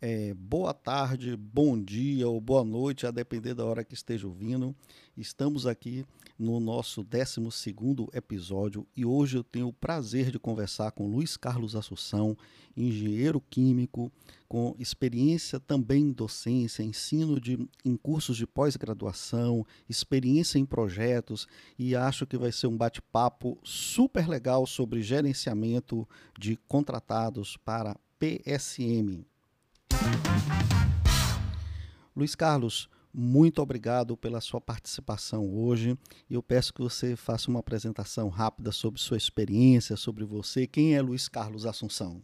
é, boa tarde, bom dia ou boa noite, a depender da hora que esteja ouvindo. Estamos aqui no nosso 12 episódio e hoje eu tenho o prazer de conversar com Luiz Carlos Assunção, engenheiro químico, com experiência também em docência, ensino de, em cursos de pós-graduação, experiência em projetos e acho que vai ser um bate-papo super legal sobre gerenciamento de contratados para PSM. Luiz Carlos, muito obrigado pela sua participação hoje. Eu peço que você faça uma apresentação rápida sobre sua experiência, sobre você. Quem é Luiz Carlos Assunção?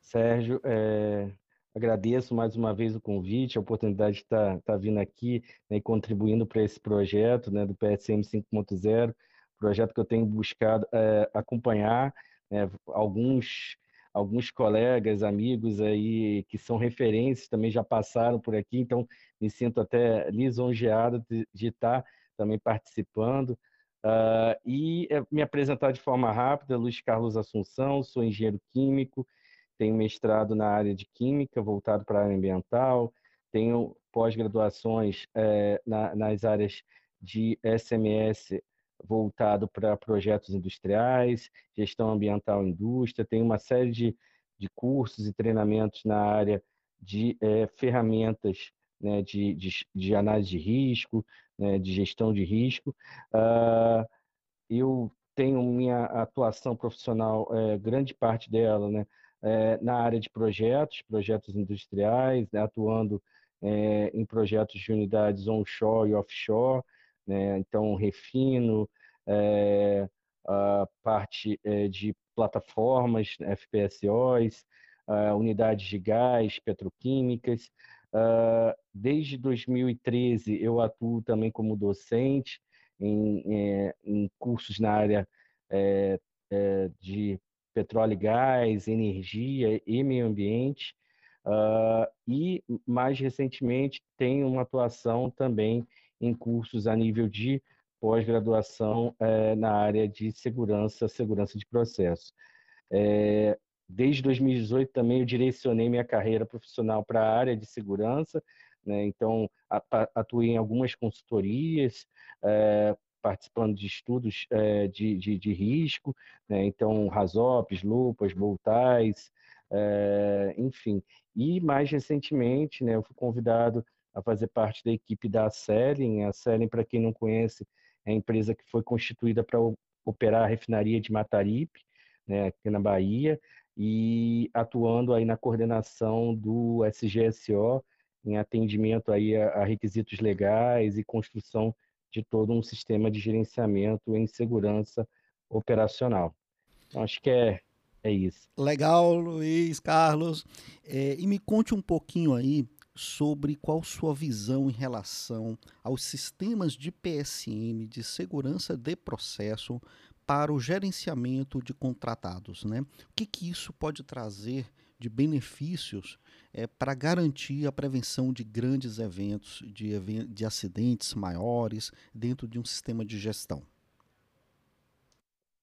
Sérgio, é, agradeço mais uma vez o convite, a oportunidade de estar, estar vindo aqui né, e contribuindo para esse projeto né, do PSM 5.0, projeto que eu tenho buscado é, acompanhar. Né, alguns alguns colegas, amigos aí que são referências também já passaram por aqui, então me sinto até lisonjeado de, de estar também participando. Uh, e eh, me apresentar de forma rápida, Luiz Carlos Assunção, sou engenheiro químico, tenho mestrado na área de química, voltado para a área ambiental, tenho pós-graduações eh, na, nas áreas de SMS voltado para projetos industriais, gestão ambiental e indústria, tem uma série de, de cursos e treinamentos na área de é, ferramentas né, de, de, de, análise de risco, né, de gestão de risco. Uh, eu tenho minha atuação profissional, é, grande parte dela, né, é, na área de projetos, projetos industriais, né, atuando é, em projetos de unidades onshore e offshore, né? então refino, é, a parte é, de plataformas, FPSOs, unidades de gás, petroquímicas. desde 2013 eu atuo também como docente em, é, em cursos na área de petróleo e gás, energia e meio ambiente. Uh, e mais recentemente tenho uma atuação também em cursos a nível de pós-graduação é, na área de segurança, segurança de processo. É, desde 2018 também eu direcionei minha carreira profissional para a área de segurança, né? então atuei em algumas consultorias, é, participando de estudos de, de, de, risco, né? então RASOPs, lupas, boltais, enfim. E mais recentemente, né, eu fui convidado a fazer parte da equipe da Selling. A Selling, para quem não conhece, é a empresa que foi constituída para operar a refinaria de Mataripe, né, aqui na Bahia, e atuando aí na coordenação do SGSO em atendimento aí a, a requisitos legais e construção de todo um sistema de gerenciamento em segurança operacional. Então, acho que é, é isso. Legal, Luiz Carlos. É, e me conte um pouquinho aí sobre qual sua visão em relação aos sistemas de PSM, de segurança de processo, para o gerenciamento de contratados. Né? O que, que isso pode trazer de benefícios é, para garantir a prevenção de grandes eventos, de, de acidentes maiores, dentro de um sistema de gestão?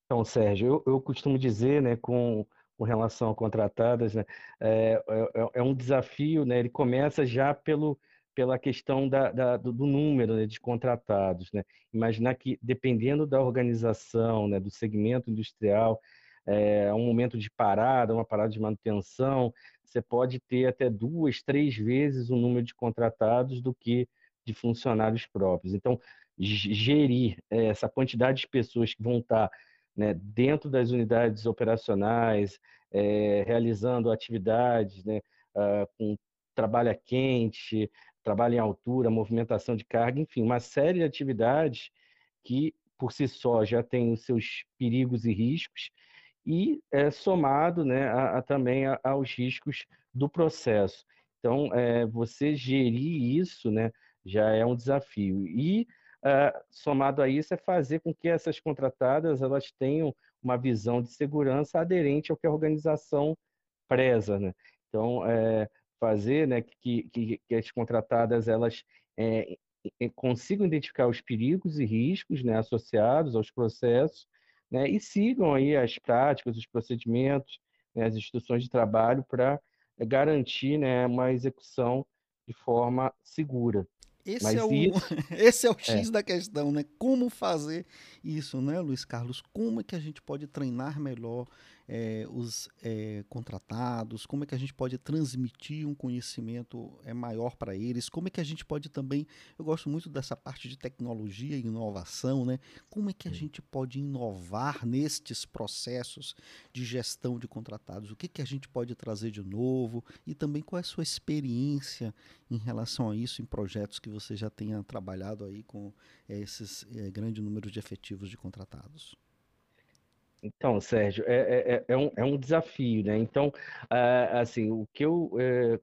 Então, Sérgio, eu, eu costumo dizer, né, com com relação a contratadas, né? É, é, é, um desafio, né? Ele começa já pelo, pela questão da, da do, do, número né, de contratados, né? Imaginar que dependendo da organização, né, do segmento industrial, é um momento de parada, uma parada de manutenção, você pode ter até duas, três vezes o número de contratados do que de funcionários próprios. Então, gerir é, essa quantidade de pessoas que vão estar né, dentro das unidades operacionais, é, realizando atividades né, uh, com trabalho quente, trabalho em altura, movimentação de carga, enfim, uma série de atividades que por si só já tem os seus perigos e riscos e é somado né, a, a também a, aos riscos do processo. Então, é, você gerir isso né, já é um desafio. E Uh, somado a isso, é fazer com que essas contratadas elas tenham uma visão de segurança aderente ao que a organização preza. Né? Então, é, fazer né, que, que, que, as contratadas elas é, consigam identificar os perigos e riscos né, associados aos processos né, e sigam aí as práticas, os procedimentos, né, as instruções de trabalho para garantir né, uma execução de forma segura. Esse, Mas é o, isso, esse é o X é. da questão, né? Como fazer isso, né, Luiz Carlos? Como é que a gente pode treinar melhor é, os é, contratados, como é que a gente pode transmitir um conhecimento é, maior para eles, como é que a gente pode também, eu gosto muito dessa parte de tecnologia e inovação, né? Como é que a gente pode inovar nestes processos de gestão de contratados? O que, que a gente pode trazer de novo e também qual é a sua experiência em relação a isso em projetos que você já tenha trabalhado aí com é, esses é, grande número de efetivos de contratados? Então, Sérgio, é, é, é, é, um, é um desafio, né? Então, uh, assim, o que eu uh,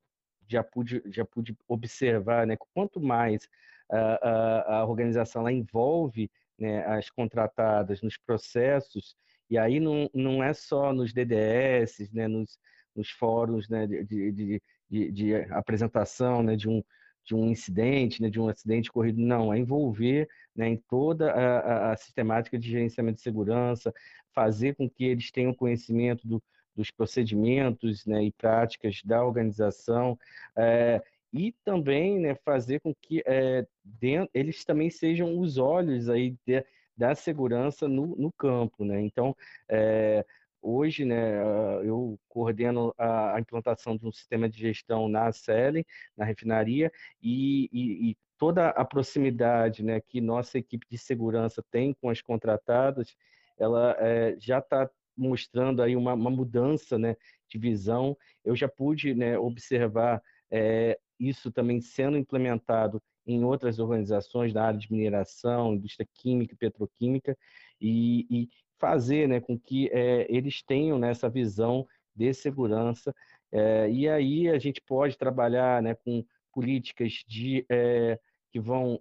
já, pude, já pude observar, né? Quanto mais uh, a organização ela envolve né, as contratadas nos processos, e aí não, não é só nos DDS, né, nos, nos fóruns né, de, de, de, de apresentação né, de um, de um incidente, né, de um acidente corrido, não, é envolver né, em toda a, a, sistemática de gerenciamento de segurança, fazer com que eles tenham conhecimento do, dos procedimentos né, e práticas da organização, é, e também né, fazer com que é, dentro, eles também sejam os olhos aí de, da segurança no, no campo. Né? Então, é, Hoje, né, eu coordeno a, implantação de um sistema de gestão na Celen, na refinaria, e, e, e, toda a proximidade né, que nossa equipe de segurança tem com as contratadas, ela é, já está mostrando aí uma, uma, mudança né, de visão. Eu já pude né, observar é, isso também sendo implementado em outras organizações da área de mineração, indústria química e petroquímica, e, e, fazer né, com que é, eles tenham né, essa visão de segurança. É, e aí a gente pode trabalhar né, com políticas de, é, que vão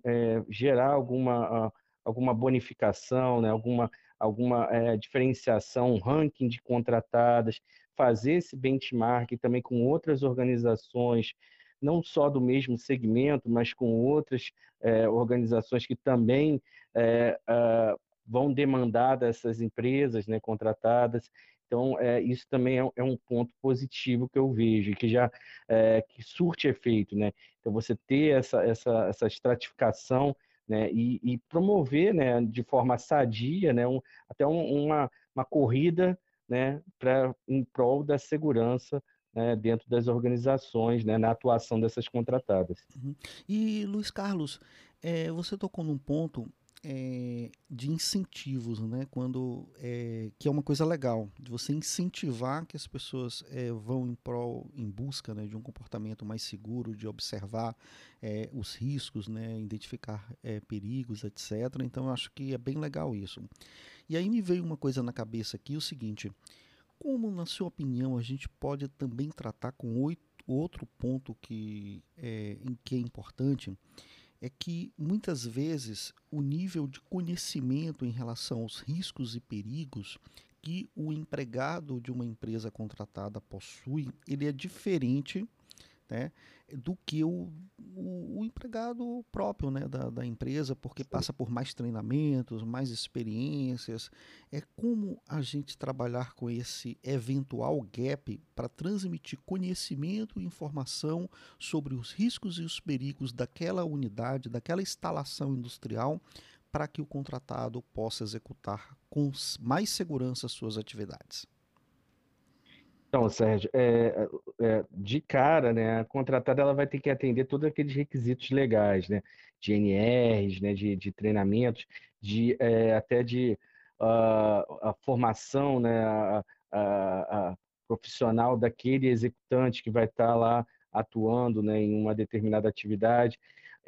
gerar alguma, alguma bonificação, né, alguma, alguma diferenciação, ranking de contratadas, fazer esse benchmark também com outras organizações, não só do mesmo segmento, mas com outras organizações que também vão demandar dessas empresas né, contratadas. Então, é, isso também é, é, um ponto positivo que eu vejo, que já é, que surte efeito. Né? Então, você ter essa, essa, essa estratificação né, e, e promover né, de forma sadia né, um, até um, uma, uma corrida né, pra, em prol da segurança né, dentro das organizações, né, na atuação dessas contratadas. Uhum. E, Luiz Carlos, é, você tocou num ponto é, de incentivos, né? Quando é, que é uma coisa legal de você incentivar que as pessoas é, vão em prol, em busca, né, de um comportamento mais seguro, de observar os riscos, né, identificar perigos, etc. Então eu acho que é bem legal isso. E aí me veio uma coisa na cabeça aqui, o seguinte: como na sua opinião a gente pode também tratar com oito, outro ponto que é, que é importante? É que muitas vezes o nível de conhecimento em relação aos riscos e perigos que o empregado de uma empresa contratada possui, ele é diferente né, do que o, o, o empregado próprio né, da, da, empresa, porque passa por mais treinamentos, mais experiências. É como a gente trabalhar com esse eventual gap para transmitir conhecimento e informação sobre os riscos e os perigos daquela unidade, daquela instalação industrial, para que o contratado possa executar com mais segurança suas atividades. Então, Sérgio, é, é, de cara, né, a contratada ela vai ter que atender todos aqueles requisitos legais, né, de NRs, né, de, de treinamentos, de é, até de uh, a formação, né, a, a, a, profissional daquele executante que vai estar lá atuando, né, em uma determinada atividade.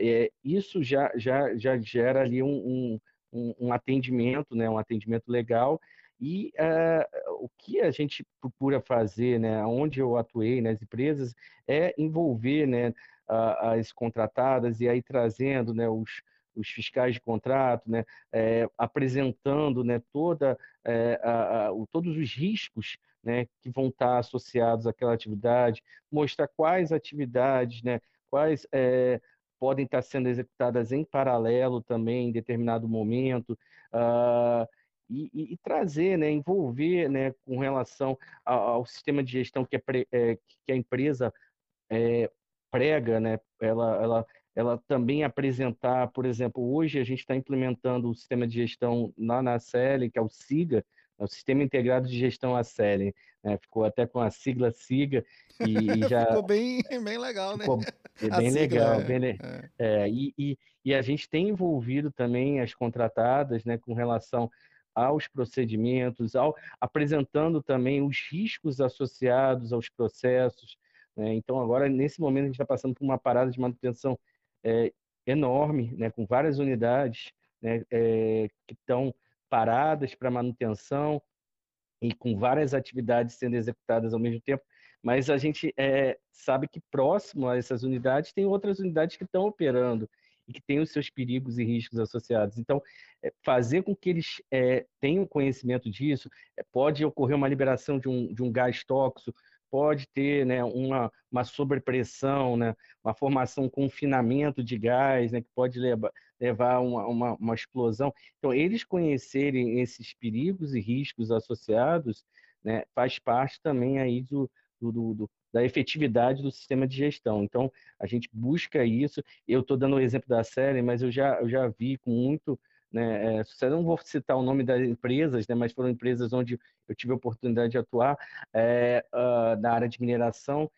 É, isso já, já, já gera ali um, um, um atendimento, né, um atendimento legal e uh, o que a gente procura fazer, né, onde eu atuei nas empresas, é envolver né, as contratadas e aí trazendo né, os, os fiscais de contrato, né, é, apresentando né, toda, é, a, a, todos os riscos né, que vão estar associados àquela atividade, mostrar quais atividades, né, quais é, podem estar sendo executadas em paralelo também em determinado momento. Uh, e, e, e, trazer, né, envolver né, com relação ao, ao sistema de gestão que, é, é que a empresa é, prega, né, ela, ela, ela também apresentar, por exemplo, hoje a gente está implementando o sistema de gestão lá na CL, que é o SIGA, é o Sistema Integrado de Gestão ACL, né? ficou até com a sigla SIGA e, já... ficou bem, bem legal, né? Ficou bem legal, é, bem é. É, e, e, e, a gente tem envolvido também as contratadas né, com relação aos procedimentos, ao, apresentando também os riscos associados aos processos. Né? Então, agora, nesse momento, a gente está passando por uma parada de manutenção é, enorme, né, com várias unidades né, é, que estão paradas para manutenção e com várias atividades sendo executadas ao mesmo tempo, mas a gente é, sabe que próximo a essas unidades tem outras unidades que estão operando que têm os seus perigos e riscos associados. Então, é, fazer com que eles é, tenham conhecimento disso, é, pode ocorrer uma liberação de um, de um gás tóxico, pode ter né, uma, uma sobrepressão, né, uma formação, um confinamento de gás, né, que pode levar, levar uma, uma, uma explosão. Então, eles conhecerem esses perigos e riscos associados né, faz parte também aí do, do, do, da efetividade do sistema de gestão. Então, a gente busca isso. Eu estou dando o exemplo da série, mas eu já, eu já vi com muito né, é, não vou citar o nome das empresas, né, mas foram empresas onde eu tive a oportunidade de atuar é, uh, na área de mineração,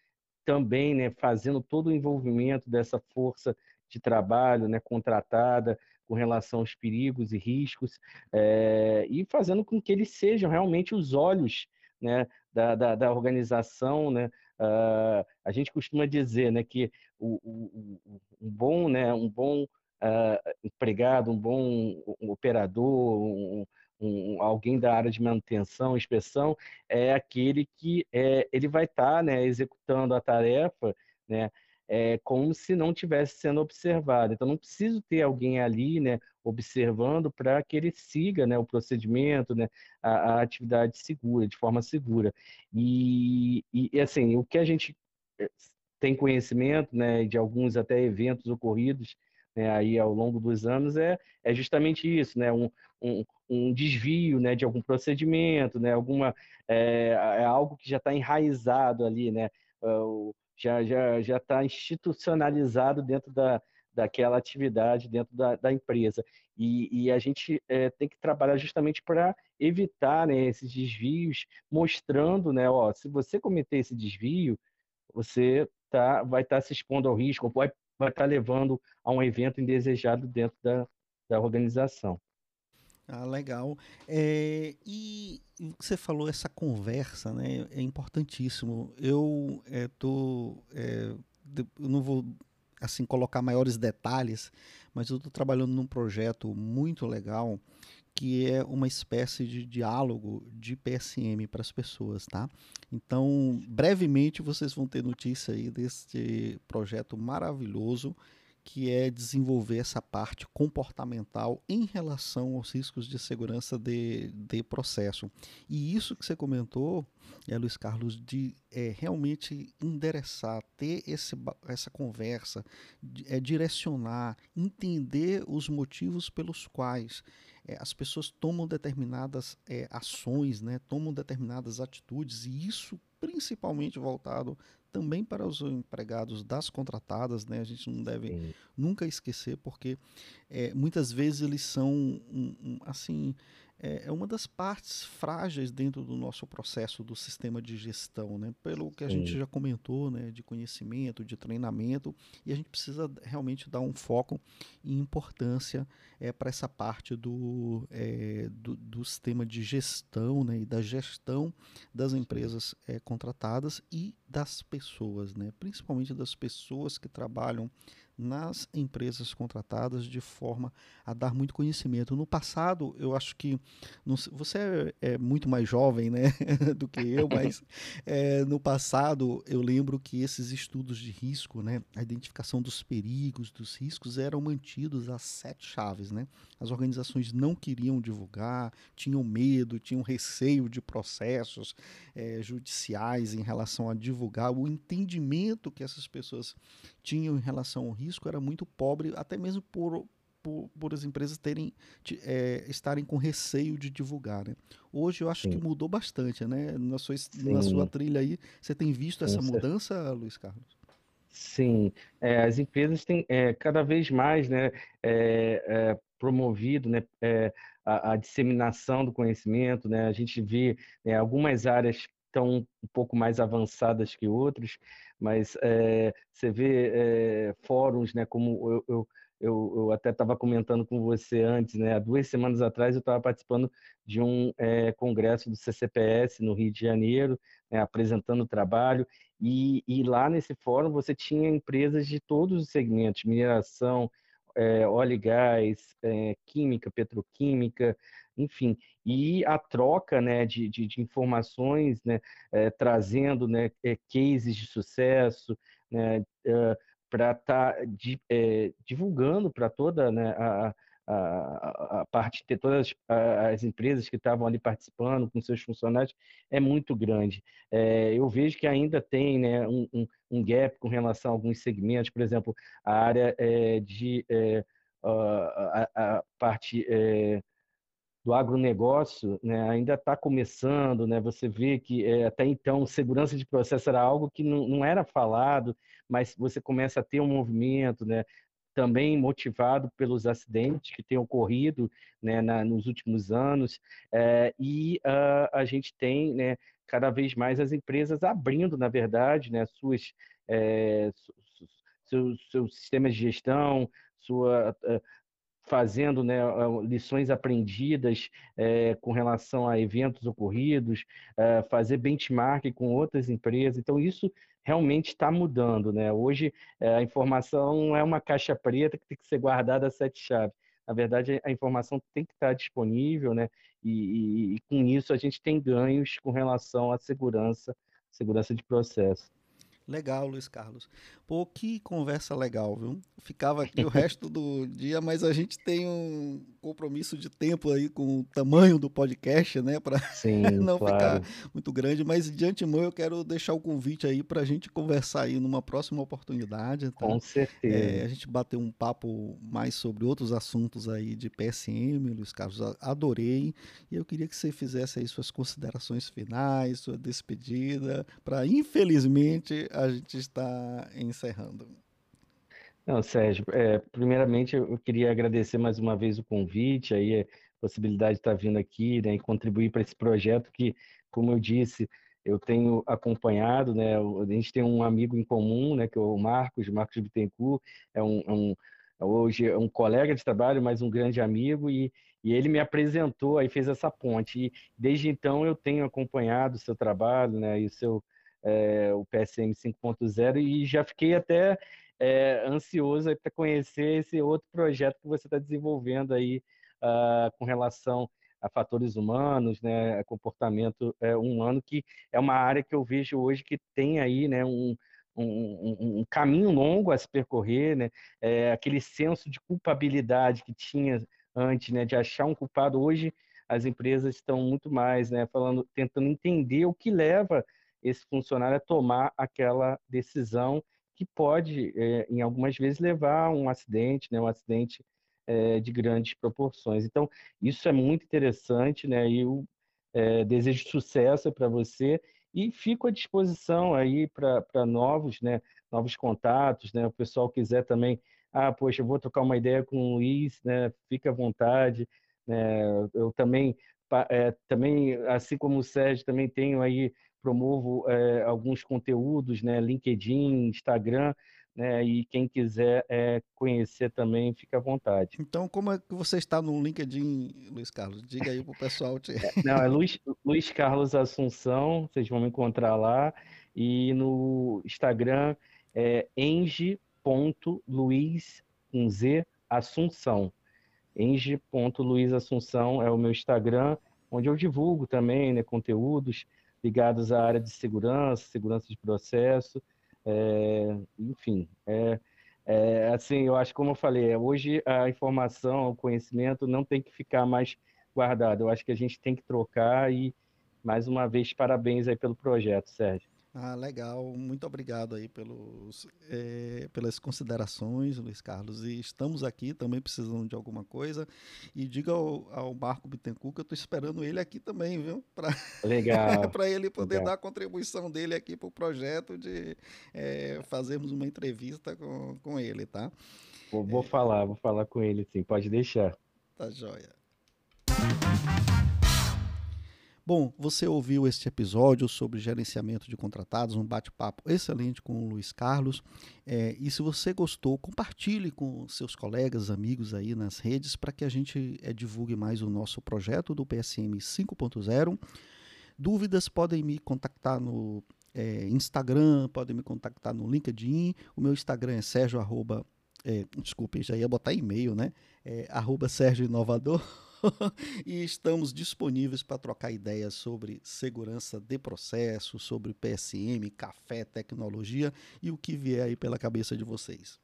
também né, fazendo todo o envolvimento dessa força de trabalho né, contratada com relação aos perigos e riscos, é, e fazendo com que eles sejam realmente os olhos né, da, da, da organização, né, uh, a gente costuma dizer, né, que o, o, um bom, né, um bom uh, empregado, um bom um operador, um, um, alguém da área de manutenção, inspeção, é aquele que é, ele vai estar tá, né, executando a tarefa né, é, como se não tivesse sendo observado. Então, não preciso ter alguém ali né, observando para que ele siga né, o procedimento, né, a, a, atividade segura, de forma segura. E, e, assim, o que a gente eh, tem conhecimento né, de alguns até eventos ocorridos né, aí ao longo dos anos é, é justamente isso, né, um, um, um desvio né, de algum procedimento, né, alguma, é, é algo que já está enraizado ali, né, já já já está institucionalizado dentro da, daquela atividade dentro da, da empresa e, e, a gente é, tem que trabalhar justamente para evitar né, esses desvios, mostrando, né, ó, se você cometer esse desvio, você tá, vai estar tá se expondo ao risco, vai vai estar levando a um evento indesejado dentro da, da organização. Ah, legal. É, e você falou essa conversa, né? É importantíssimo. Eu é, tô, é, eu não vou assim colocar maiores detalhes, mas eu estou trabalhando num projeto muito legal que é uma espécie de diálogo de PSM para as pessoas, tá? Então, brevemente vocês vão ter notícia aí deste projeto maravilhoso que é desenvolver essa parte comportamental em relação aos riscos de segurança de, de processo. E isso que você comentou, é, Luiz Carlos, de é, realmente endereçar, ter esse, essa conversa, é, direcionar, entender os motivos pelos quais é, as pessoas tomam determinadas é, ações, né, tomam determinadas atitudes, e isso principalmente voltado também para os empregados das contratadas, né? A gente não deve Sim. nunca esquecer, porque é, muitas vezes eles são um, um, assim é, é, uma das partes frágeis dentro do nosso processo do sistema de gestão, né? Pelo que a Sim. gente já comentou, né? De conhecimento, de treinamento, e a gente precisa realmente dar um foco e importância é, para essa parte do, é, do, do, sistema de gestão, né? E da gestão das empresas é, contratadas e das pessoas, né? Principalmente das pessoas que trabalham nas empresas contratadas de forma a dar muito conhecimento. No passado, eu acho que não, você é, é, muito mais jovem, né, do que eu, mas é, no passado eu lembro que esses estudos de risco, né, a identificação dos perigos, dos riscos eram mantidos às sete chaves, né. As organizações não queriam divulgar, tinham medo, tinham receio de processos é, judiciais em relação a divulgar o entendimento que essas pessoas tinham em relação ao risco era muito pobre, até mesmo por por, por as empresas terem é, estarem com receio de divulgar. Né? Hoje eu acho Sim. que mudou bastante, né? Na sua, na sua trilha aí, você tem visto essa mudança, Luiz Carlos? Sim, é, as empresas têm é, cada vez mais né, é, é promovido né, é, a, a, disseminação do conhecimento. Né? A gente vê né, algumas áreas estão um pouco mais avançadas que outras, mas é, você vê fóruns, né, como eu, eu eu, eu, até estava comentando com você antes, né? Há duas semanas atrás eu estava participando de um é, congresso do CCPS no Rio de Janeiro, né, apresentando o trabalho, e, e, lá nesse fórum você tinha empresas de todos os segmentos, mineração, é, óleo e gás, é, química, petroquímica, enfim, e a troca né, de, de, de informações, né, é, trazendo né, cases de sucesso, né, para estar tá divulgando para toda né, a, a, a, parte de todas as empresas que estavam ali participando com seus funcionários é muito grande. É, eu vejo que ainda tem né, um, um, um, gap com relação a alguns segmentos, por exemplo, a área é, de a, a, parte do agronegócio né, ainda está começando, né, você vê que é, até então segurança de processo era algo que não, não, era falado, mas você começa a ter um movimento, né, também motivado pelos acidentes que têm ocorrido né, na, nos últimos anos, é, e uh, a gente tem né, cada vez mais as empresas abrindo, na verdade, né, suas, é, seus, seus sistemas de gestão, sua, uh, fazendo né, lições aprendidas é, com relação a eventos ocorridos, é, fazer benchmark com outras empresas. Então, isso realmente está mudando. Né? Hoje, é, a informação é uma caixa preta que tem que ser guardada a sete chaves. Na verdade, a informação tem que estar disponível, né? e, e, e com isso a gente tem ganhos com relação à segurança, segurança de processo. Legal, Luiz Carlos. Pô, que conversa legal, viu? Ficava aqui o resto do dia, mas a gente tem um compromisso de tempo aí com o tamanho do podcast, né? Para não claro. ficar muito grande. Mas de antemão eu quero deixar o convite aí para a gente conversar aí numa próxima oportunidade. Tá? Com certeza. É, a gente bater um papo mais sobre outros assuntos aí de PSM, Luiz Carlos. Adorei. E eu queria que você fizesse aí suas considerações finais, sua despedida, para infelizmente a gente está encerrando. Não, Sérgio, é, primeiramente eu queria agradecer mais uma vez o convite, aí a possibilidade de estar vindo aqui né, e contribuir para esse projeto que, como eu disse, eu tenho acompanhado, né, a gente tem um amigo em comum, né, que é o Marcos, Marcos Bittencourt, é um, é um hoje é um colega de trabalho, mas um grande amigo, e, e ele me apresentou, aí fez essa ponte, e desde então eu tenho acompanhado o seu trabalho, né, e o seu, é, o PSM 5.0 e já fiquei até é, ansioso para conhecer esse outro projeto que você está desenvolvendo aí uh, com relação a fatores humanos, né, a comportamento é, humano, que é uma área que eu vejo hoje que tem aí né, um, um, um caminho longo a se percorrer, né, é, aquele senso de culpabilidade que tinha antes, né, de achar um culpado, hoje as empresas estão muito mais né, falando, tentando entender o que leva esse funcionário a tomar aquela decisão que pode, é, em algumas vezes, levar a um acidente, né, um acidente é, de grandes proporções. Então, isso é muito interessante, né, e eu é, desejo sucesso para você e fico à disposição aí para novos, né, novos contatos, né, o pessoal quiser também, ah, poxa, eu vou trocar uma ideia com o Luiz, né, fica à vontade, né, eu também, é, também, assim como o Sérgio, também tenho aí promovo é, alguns conteúdos, né, LinkedIn, Instagram, né, e quem quiser é, conhecer também, fica à vontade. Então, como é que você está no LinkedIn, Luiz Carlos? Diga aí para o pessoal. Te... É, não, é Luiz, Luiz Carlos Assunção, vocês vão me encontrar lá, e no Instagram é eng.luiz, com Z, Assunção. eng.luiz Assunção é o meu Instagram, onde eu divulgo também né, conteúdos, ligados à área de segurança, segurança de processo, é, enfim, é, é, assim, eu acho como eu falei, hoje a informação, o conhecimento não tem que ficar mais guardado. Eu acho que a gente tem que trocar e mais uma vez parabéns aí pelo projeto, Sérgio. Ah, legal. Muito obrigado aí pelos, é, pelas considerações, Luiz Carlos. E estamos aqui também precisando de alguma coisa. E diga ao, ao Marco Bittencourt que eu estou esperando ele aqui também, viu? Para ele poder legal. dar a contribuição dele aqui para o projeto de é, fazermos uma entrevista com, com ele, tá? Vou, vou é, falar, vou falar com ele sim, pode deixar. Tá joia. Bom, você ouviu este episódio sobre gerenciamento de contratados, um bate-papo excelente com o Luiz Carlos. É, e se você gostou, compartilhe com seus colegas, amigos aí nas redes para que a gente é, divulgue mais o nosso projeto do PSM 5.0. Dúvidas podem me contactar no é, Instagram, podem me contactar no LinkedIn. O meu Instagram é Sérgio é, desculpe, já ia botar e-mail, né? É, arroba Sérgio Inovador. e estamos disponíveis para trocar ideias sobre segurança de processo, sobre PSM, café, tecnologia e o que vier aí pela cabeça de vocês.